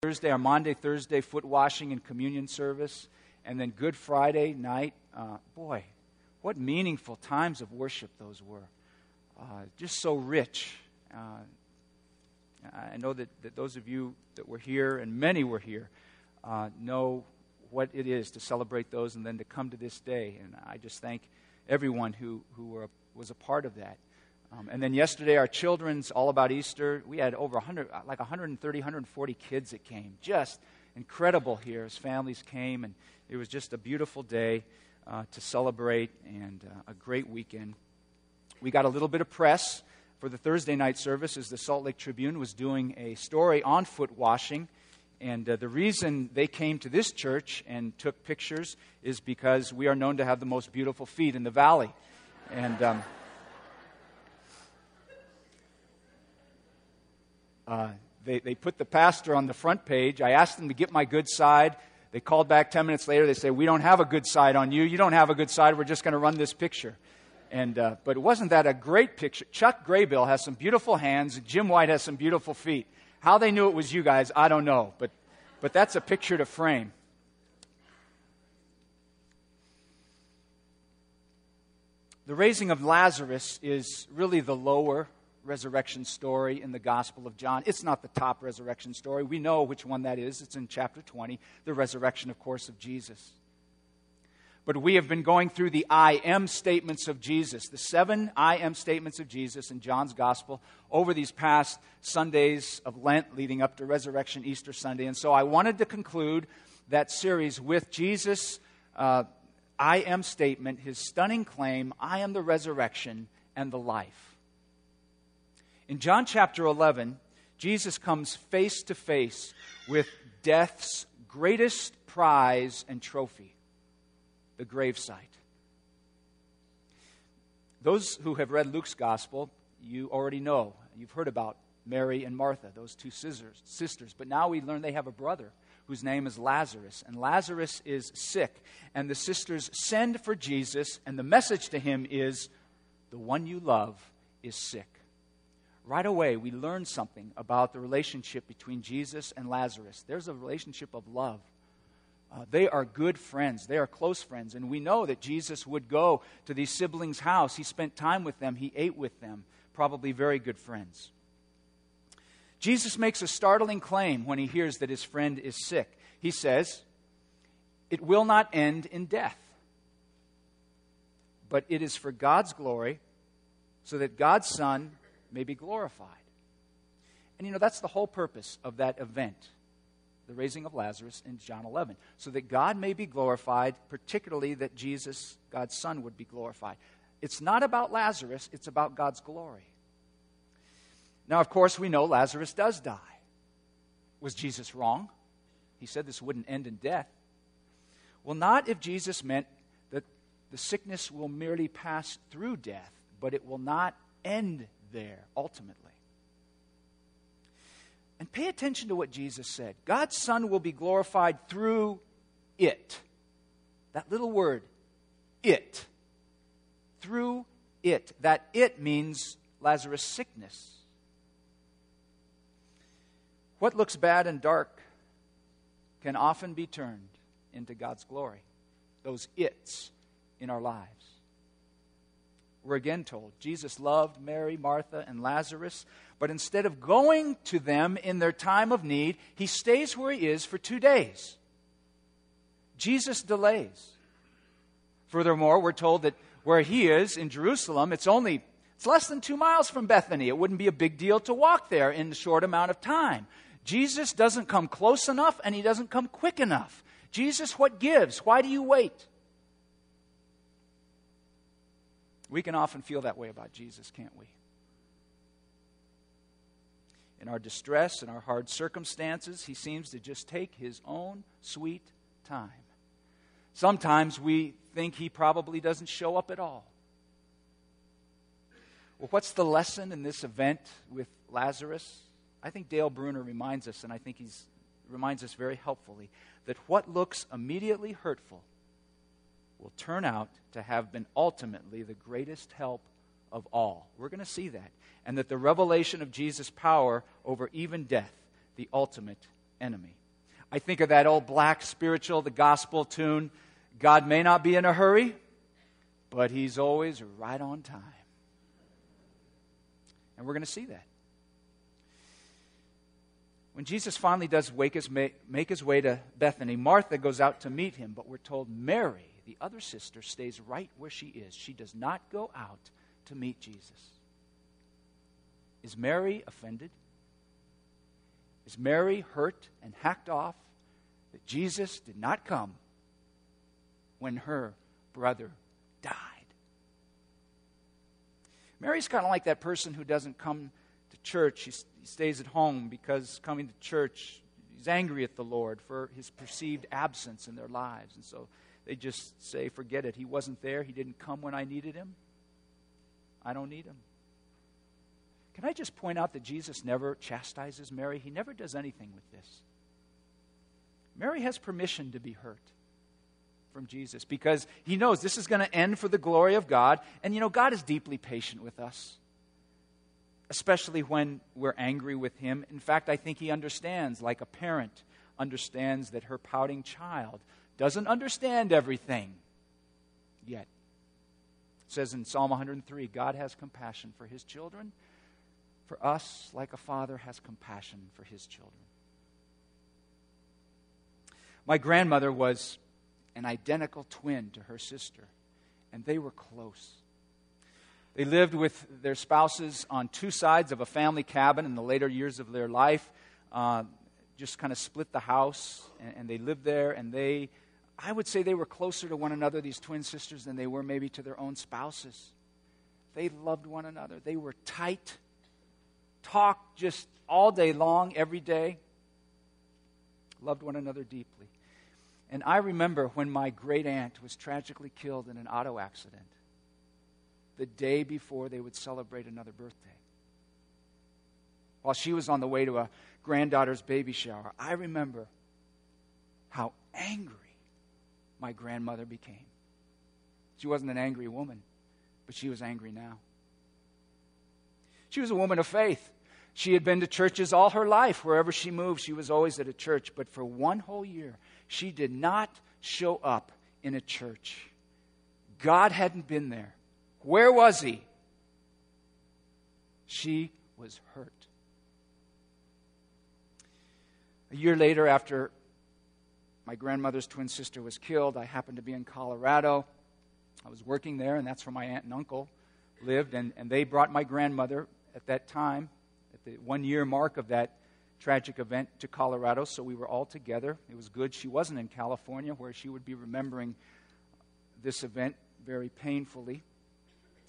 Thursday, our Monday, Thursday foot washing and communion service, and then Good Friday night. Uh, boy, what meaningful times of worship those were. Uh, just so rich. Uh, I know that, that those of you that were here, and many were here, uh, know what it is to celebrate those and then to come to this day. And I just thank everyone who, who were, was a part of that. Um, and then yesterday, our children's All About Easter, we had over 100, like 130, 140 kids that came. Just incredible here as families came, and it was just a beautiful day uh, to celebrate and uh, a great weekend. We got a little bit of press for the Thursday night service as the Salt Lake Tribune was doing a story on foot washing. And uh, the reason they came to this church and took pictures is because we are known to have the most beautiful feet in the valley. And. Um, Uh, they, they put the pastor on the front page. I asked them to get my good side. They called back 10 minutes later. They say, We don't have a good side on you. You don't have a good side. We're just going to run this picture. And, uh, but wasn't that a great picture? Chuck Graybill has some beautiful hands. Jim White has some beautiful feet. How they knew it was you guys, I don't know. But, but that's a picture to frame. The raising of Lazarus is really the lower resurrection story in the Gospel of John. It's not the top resurrection story. We know which one that is. It's in chapter 20, the resurrection, of course, of Jesus. But we have been going through the I am statements of Jesus, the seven I am statements of Jesus in John's Gospel over these past Sundays of Lent leading up to Resurrection Easter Sunday. And so I wanted to conclude that series with Jesus' uh, I am statement, his stunning claim I am the resurrection and the life. In John chapter 11, Jesus comes face to face with death's greatest prize and trophy the gravesite. Those who have read Luke's gospel, you already know. You've heard about Mary and Martha, those two sisters, sisters. But now we learn they have a brother whose name is Lazarus. And Lazarus is sick. And the sisters send for Jesus, and the message to him is the one you love is sick right away we learn something about the relationship between Jesus and Lazarus. There's a relationship of love. Uh, they are good friends. They are close friends. And we know that Jesus would go to these siblings' house. He spent time with them, he ate with them, probably very good friends. Jesus makes a startling claim when he hears that his friend is sick. He says, It will not end in death, but it is for God's glory, so that God's Son may be glorified. And you know, that's the whole purpose of that event, the raising of Lazarus in John 11, so that God may be glorified, particularly that Jesus, God's Son, would be glorified. It's not about Lazarus, it's about God's glory. Now, of course, we know Lazarus does die. Was Jesus wrong? He said this wouldn't end in death. Well, not if Jesus meant that the sickness will merely pass through death, but it will not end there ultimately. And pay attention to what Jesus said God's Son will be glorified through it. That little word, it. Through it. That it means Lazarus' sickness. What looks bad and dark can often be turned into God's glory. Those its in our lives. We're again told Jesus loved Mary, Martha, and Lazarus, but instead of going to them in their time of need, he stays where he is for two days. Jesus delays. Furthermore, we're told that where he is in Jerusalem, it's only it's less than two miles from Bethany. It wouldn't be a big deal to walk there in a short amount of time. Jesus doesn't come close enough and he doesn't come quick enough. Jesus, what gives? Why do you wait? We can often feel that way about Jesus, can't we? In our distress and our hard circumstances, he seems to just take his own sweet time. Sometimes we think he probably doesn't show up at all. Well, what's the lesson in this event with Lazarus? I think Dale Bruner reminds us, and I think he reminds us very helpfully, that what looks immediately hurtful will turn out to have been ultimately the greatest help of all. We're going to see that. And that the revelation of Jesus' power over even death, the ultimate enemy. I think of that old black spiritual, the gospel tune God may not be in a hurry, but He's always right on time. And we're going to see that. When Jesus finally does his, make his way to Bethany, Martha goes out to meet him, but we're told Mary, the other sister, stays right where she is. She does not go out to meet Jesus. Is Mary offended? Is Mary hurt and hacked off that Jesus did not come when her brother died? Mary's kind of like that person who doesn't come to church, he, stays at home because coming to church, he's angry at the Lord for his perceived absence in their lives. And so they just say, forget it. He wasn't there. He didn't come when I needed him. I don't need him. Can I just point out that Jesus never chastises Mary? He never does anything with this. Mary has permission to be hurt from Jesus because he knows this is going to end for the glory of God. And you know, God is deeply patient with us especially when we're angry with him. In fact, I think he understands, like a parent understands that her pouting child doesn't understand everything yet. It says in Psalm 103 God has compassion for his children. For us, like a father has compassion for his children. My grandmother was an identical twin to her sister, and they were close. They lived with their spouses on two sides of a family cabin in the later years of their life. Uh, just kind of split the house, and, and, they lived there. And they, I would say, they were closer to one another, these twin sisters, than they were maybe to their own spouses. They loved one another. They were tight, talked just all day long, every day. Loved one another deeply. And I remember when my great aunt was tragically killed in an auto accident the day before they would celebrate another birthday. While she was on the way to a granddaughter's baby shower, I remember how angry my grandmother became. She wasn't an angry woman, but she was angry now. She was a woman of faith. She had been to churches all her life. Wherever she moved, she was always at a church. But for one whole year, she did not show up in a church. God hadn't been there. Where was he? She was hurt. A year later, after my grandmother's twin sister was killed, I happened to be in Colorado. I was working there, and that's where my aunt and uncle lived. And, and they brought my grandmother at that time, at the one year mark of that tragic event, to Colorado. So we were all together. It was good. She wasn't in California, where she would be remembering this event very painfully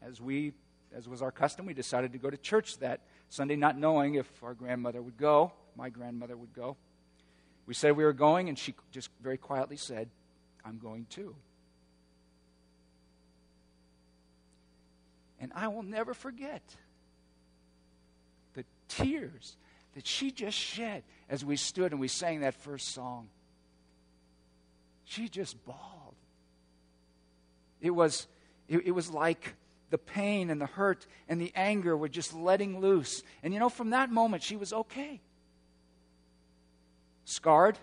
as we, as was our custom, we decided to go to church that Sunday, not knowing if our grandmother would go, my grandmother would go. We said we were going, and she just very quietly said, I'm going too. And I will never forget the tears that she just shed as we stood and we sang that first song. She just bawled. It was, it, it was like the pain and the hurt and the anger were just letting loose. And you know, from that moment, she was okay. Scarred,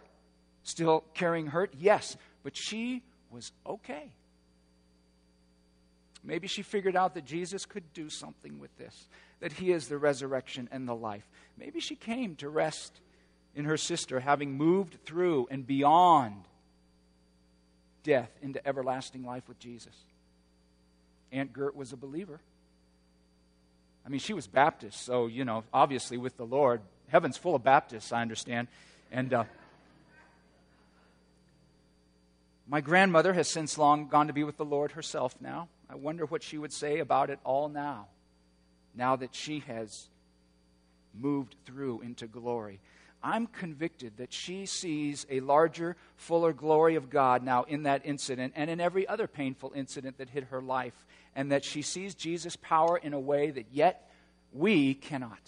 still carrying hurt, yes, but she was okay. Maybe she figured out that Jesus could do something with this, that he is the resurrection and the life. Maybe she came to rest in her sister, having moved through and beyond death into everlasting life with Jesus. Aunt Gert was a believer. I mean, she was Baptist, so, you know, obviously with the Lord. Heaven's full of Baptists, I understand. And uh, my grandmother has since long gone to be with the Lord herself now. I wonder what she would say about it all now, now that she has moved through into glory. I'm convicted that she sees a larger, fuller glory of God now in that incident and in every other painful incident that hit her life, and that she sees Jesus' power in a way that yet we cannot.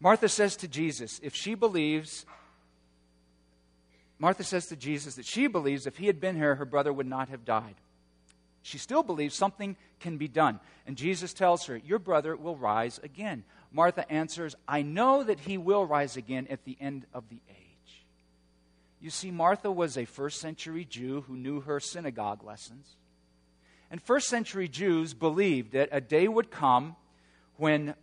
Martha says to Jesus, if she believes, Martha says to Jesus that she believes if he had been here, her brother would not have died. She still believes something can be done. And Jesus tells her, Your brother will rise again. Martha answers, I know that he will rise again at the end of the age. You see, Martha was a first century Jew who knew her synagogue lessons. And first century Jews believed that a day would come when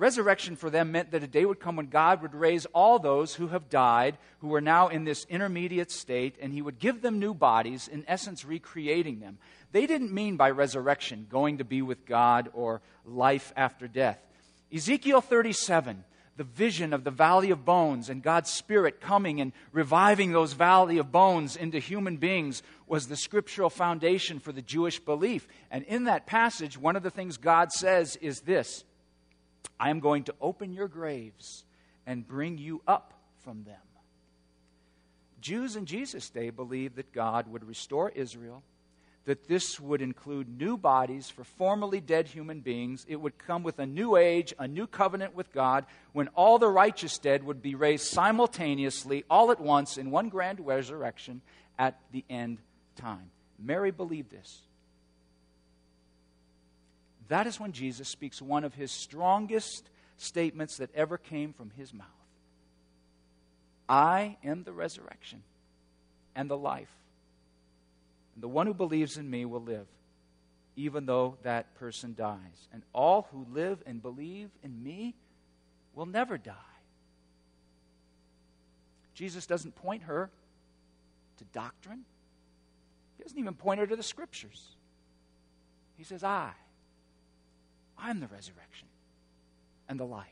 resurrection for them meant that a day would come when God would raise all those who have died, who are now in this intermediate state, and He would give them new bodies, in essence, recreating them. They didn't mean by resurrection going to be with God or life after death. Ezekiel 37, the vision of the valley of bones and God's Spirit coming and reviving those valley of bones into human beings was the scriptural foundation for the Jewish belief. And in that passage, one of the things God says is this I am going to open your graves and bring you up from them. Jews in Jesus' day believed that God would restore Israel that this would include new bodies for formerly dead human beings. It would come with a new age, a new covenant with God, when all the righteous dead would be raised simultaneously, all at once, in one grand resurrection at the end time. Mary believed this. That is when Jesus speaks one of his strongest statements that ever came from his mouth I am the resurrection and the life. And the one who believes in me will live, even though that person dies. And all who live and believe in me will never die. Jesus doesn't point her to doctrine, he doesn't even point her to the scriptures. He says, I, I'm the resurrection and the life.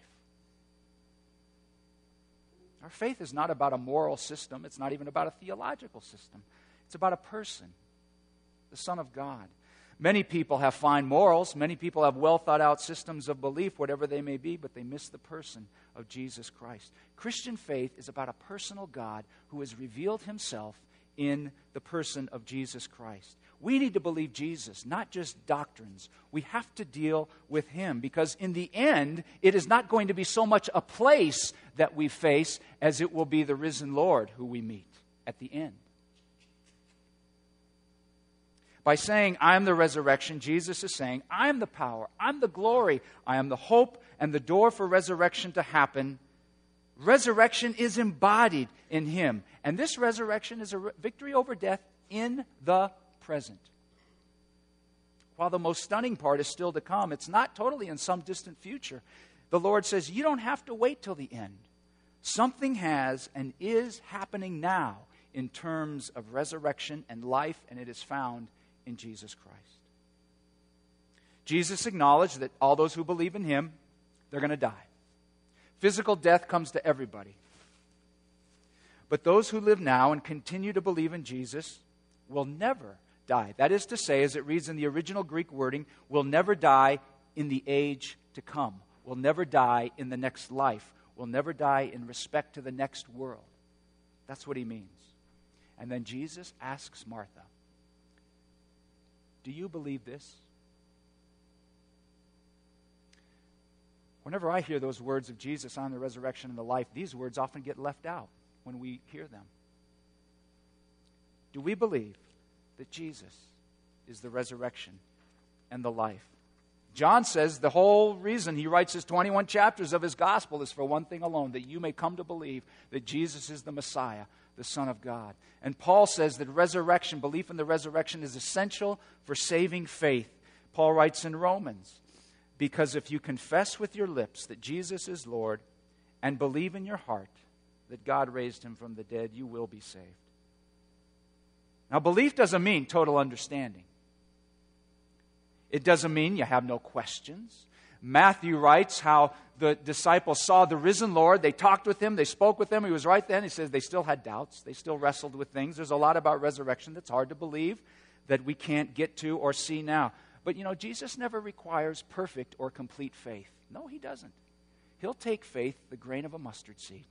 Our faith is not about a moral system, it's not even about a theological system. It's about a person the Son of God. Many people have fine morals. Many people have well thought out systems of belief, whatever they may be, but they miss the person of Jesus Christ. Christian faith is about a personal God who has revealed himself in the person of Jesus Christ. We need to believe Jesus, not just doctrines. We have to deal with him because, in the end, it is not going to be so much a place that we face as it will be the risen Lord who we meet at the end. By saying, I'm the resurrection, Jesus is saying, I'm the power, I'm the glory, I am the hope and the door for resurrection to happen. Resurrection is embodied in Him. And this resurrection is a victory over death in the present. While the most stunning part is still to come, it's not totally in some distant future. The Lord says, You don't have to wait till the end. Something has and is happening now in terms of resurrection and life, and it is found in Jesus Christ. Jesus acknowledged that all those who believe in him, they're going to die. Physical death comes to everybody. But those who live now and continue to believe in Jesus will never die. That is to say, as it reads in the original Greek wording, will never die in the age to come, will never die in the next life, will never die in respect to the next world. That's what he means. And then Jesus asks Martha, do you believe this? Whenever I hear those words of Jesus on the resurrection and the life, these words often get left out when we hear them. Do we believe that Jesus is the resurrection and the life? John says the whole reason he writes his 21 chapters of his gospel is for one thing alone that you may come to believe that Jesus is the Messiah, the Son of God. And Paul says that resurrection, belief in the resurrection, is essential for saving faith. Paul writes in Romans, because if you confess with your lips that Jesus is Lord and believe in your heart that God raised him from the dead, you will be saved. Now, belief doesn't mean total understanding. It doesn't mean you have no questions. Matthew writes how the disciples saw the risen Lord. They talked with him, they spoke with him. He was right then. He says they still had doubts, they still wrestled with things. There's a lot about resurrection that's hard to believe that we can't get to or see now. But you know, Jesus never requires perfect or complete faith. No, he doesn't. He'll take faith, the grain of a mustard seed.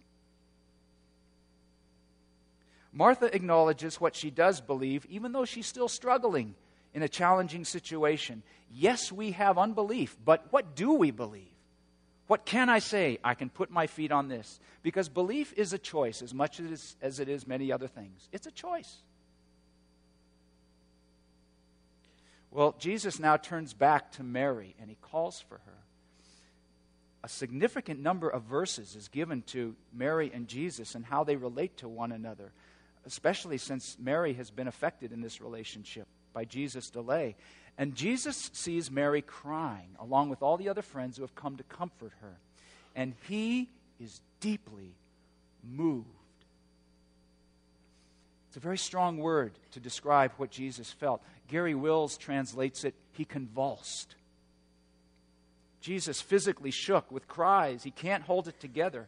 Martha acknowledges what she does believe, even though she's still struggling in a challenging situation. Yes, we have unbelief, but what do we believe? What can I say? I can put my feet on this. Because belief is a choice as much as, as it is many other things. It's a choice. Well, Jesus now turns back to Mary and he calls for her. a significant number of verses is given to Mary and Jesus and how they relate to one another, especially since Mary has been affected in this relationship by Jesus' delay. And Jesus sees Mary crying along with all the other friends who have come to comfort her. And he is deeply moved. It's a very strong word to describe what Jesus felt. Garry Wills translates it, he convulsed. Jesus physically shook with cries. He can't hold it together.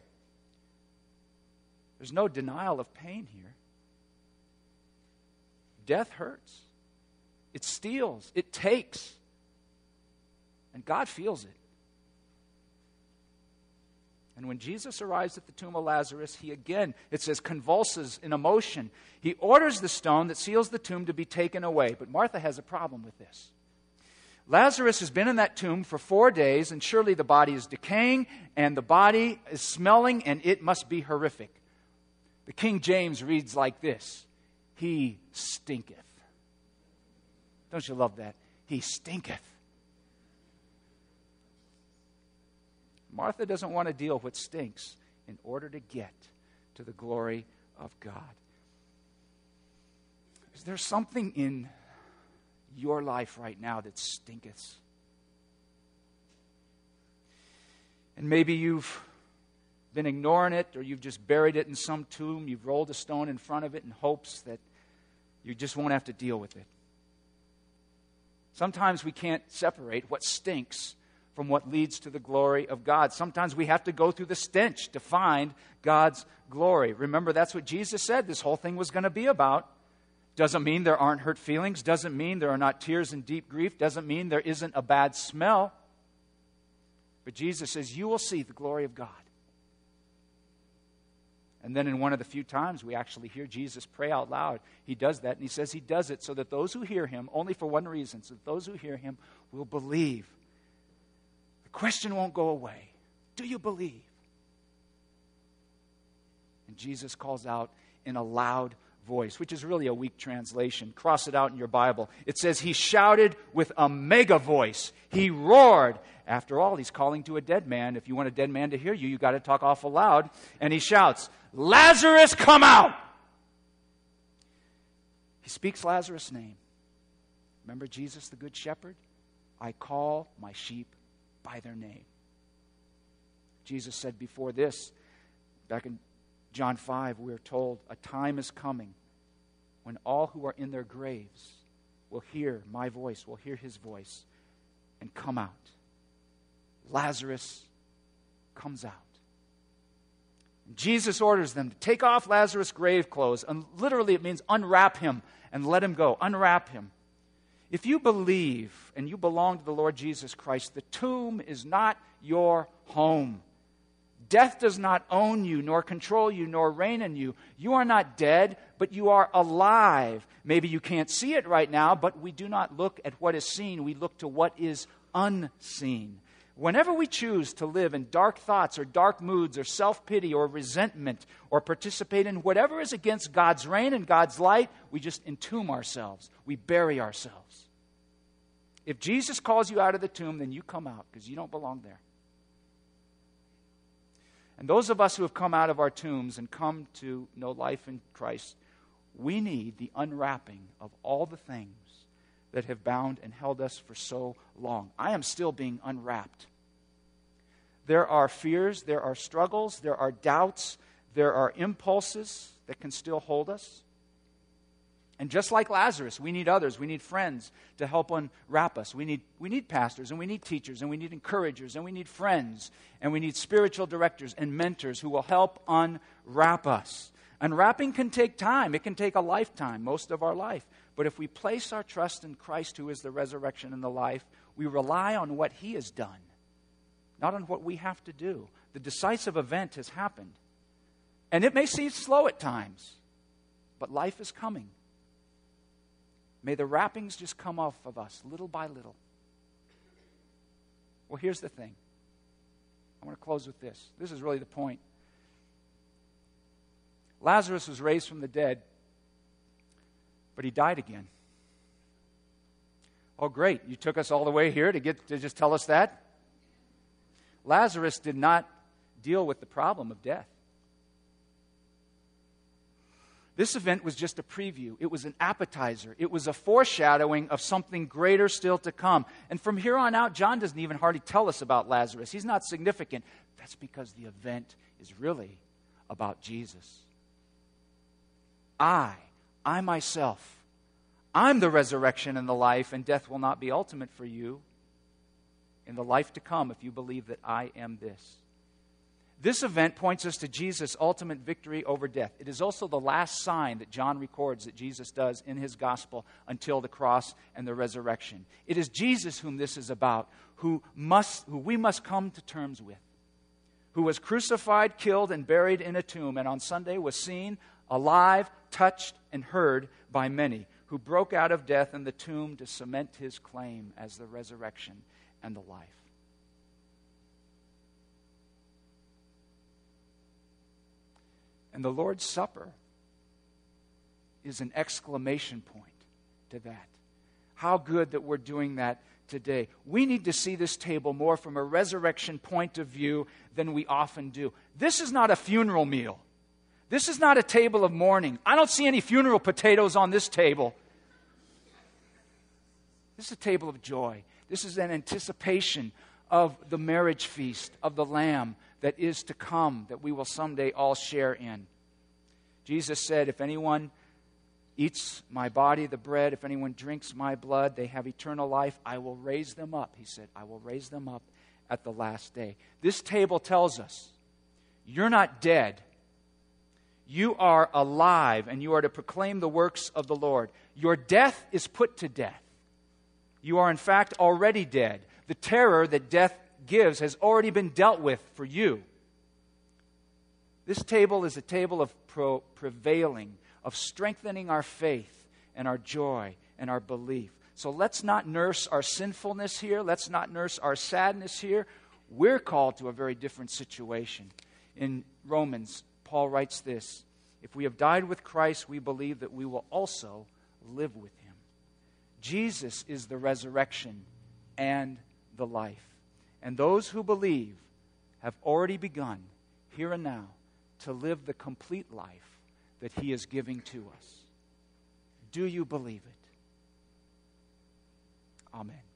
There's no denial of pain here. Death hurts, it steals, it takes. And God feels it. And when Jesus arrives at the tomb of Lazarus, he again, it says, convulses in emotion. He orders the stone that seals the tomb to be taken away. But Martha has a problem with this. Lazarus has been in that tomb for four days, and surely the body is decaying, and the body is smelling, and it must be horrific. The King James reads like this He stinketh. Don't you love that? He stinketh. Martha doesn't want to deal with stinks in order to get to the glory of God. Is there something in your life right now that stinketh? And maybe you've been ignoring it or you've just buried it in some tomb. You've rolled a stone in front of it in hopes that you just won't have to deal with it. Sometimes we can't separate what stinks from what leads to the glory of God. Sometimes we have to go through the stench to find God's glory. Remember, that's what Jesus said this whole thing was going to be about. Doesn't mean there aren't hurt feelings, doesn't mean there are not tears and deep grief, doesn't mean there isn't a bad smell. But Jesus says, You will see the glory of God. And then, in one of the few times we actually hear Jesus pray out loud, he does that. And he says he does it so that those who hear him, only for one reason, so that those who hear him will believe the question won't go away. Do you believe? And Jesus calls out in a loud voice, which is really a weak translation. Cross it out in your Bible. It says, He shouted with a mega voice. He roared. After all, he's calling to a dead man. If you want a dead man to hear you, you've got to talk awful loud. And he shouts, Lazarus, come out! He speaks Lazarus' name. Remember Jesus, the Good Shepherd? I call my sheep by their name. Jesus said before this, back in John 5, we are told, A time is coming when all who are in their graves will hear my voice, will hear his voice, and come out. Lazarus comes out. Jesus orders them to take off Lazarus' grave clothes, and literally it means unwrap him and let him go. Unwrap him. If you believe and you belong to the Lord Jesus Christ, the tomb is not your home. Death does not own you, nor control you, nor reign in you. You are not dead, but you are alive. Maybe you can't see it right now, but we do not look at what is seen. We look to what is unseen. Whenever we choose to live in dark thoughts or dark moods or self pity or resentment or participate in whatever is against God's reign and God's light, we just entomb ourselves. We bury ourselves. If Jesus calls you out of the tomb, then you come out because you don't belong there. And those of us who have come out of our tombs and come to know life in Christ, we need the unwrapping of all the things that have bound and held us for so long. I am still being unwrapped. There are fears, there are struggles, there are doubts, there are impulses that can still hold us. And just like Lazarus, we need others. We need friends to help unwrap us. We need, we need pastors, and we need teachers, and we need encouragers, and we need friends, and we need spiritual directors and mentors who will help unwrap us. Unwrapping can take time, it can take a lifetime, most of our life. But if we place our trust in Christ, who is the resurrection and the life, we rely on what He has done, not on what we have to do. The decisive event has happened. And it may seem slow at times, but life is coming. May the wrappings just come off of us little by little. Well, here's the thing. I want to close with this. This is really the point. Lazarus was raised from the dead, but he died again. Oh, great. You took us all the way here to get to just tell us that? Lazarus did not deal with the problem of death. This event was just a preview. It was an appetizer. It was a foreshadowing of something greater still to come. And from here on out, John doesn't even hardly tell us about Lazarus. He's not significant. That's because the event is really about Jesus. I, I myself, I'm the resurrection and the life, and death will not be ultimate for you in the life to come if you believe that I am this. This event points us to Jesus' ultimate victory over death. It is also the last sign that John records that Jesus does in his gospel until the cross and the resurrection. It is Jesus whom this is about, who, must, who we must come to terms with, who was crucified, killed, and buried in a tomb, and on Sunday was seen, alive, touched, and heard by many, who broke out of death and the tomb to cement his claim as the resurrection and the life. And the Lord's Supper is an exclamation point to that. How good that we're doing that today. We need to see this table more from a resurrection point of view than we often do. This is not a funeral meal. This is not a table of mourning. I don't see any funeral potatoes on this table. This is a table of joy. This is an anticipation of the marriage feast of the Lamb that is to come, that we will someday all share in. Jesus said, If anyone eats my body, the bread, if anyone drinks my blood, they have eternal life. I will raise them up. He said, I will raise them up at the last day. This table tells us you're not dead. You are alive, and you are to proclaim the works of the Lord. Your death is put to death. You are, in fact, already dead. The terror that death gives has already been dealt with for you. This table is a table of pro- prevailing, of strengthening our faith and our joy and our belief. So let's not nurse our sinfulness here. Let's not nurse our sadness here. We're called to a very different situation. In Romans, Paul writes this If we have died with Christ, we believe that we will also live with him. Jesus is the resurrection and the life. And those who believe have already begun, here and now, to live the complete life that He is giving to us. Do you believe it? Amen.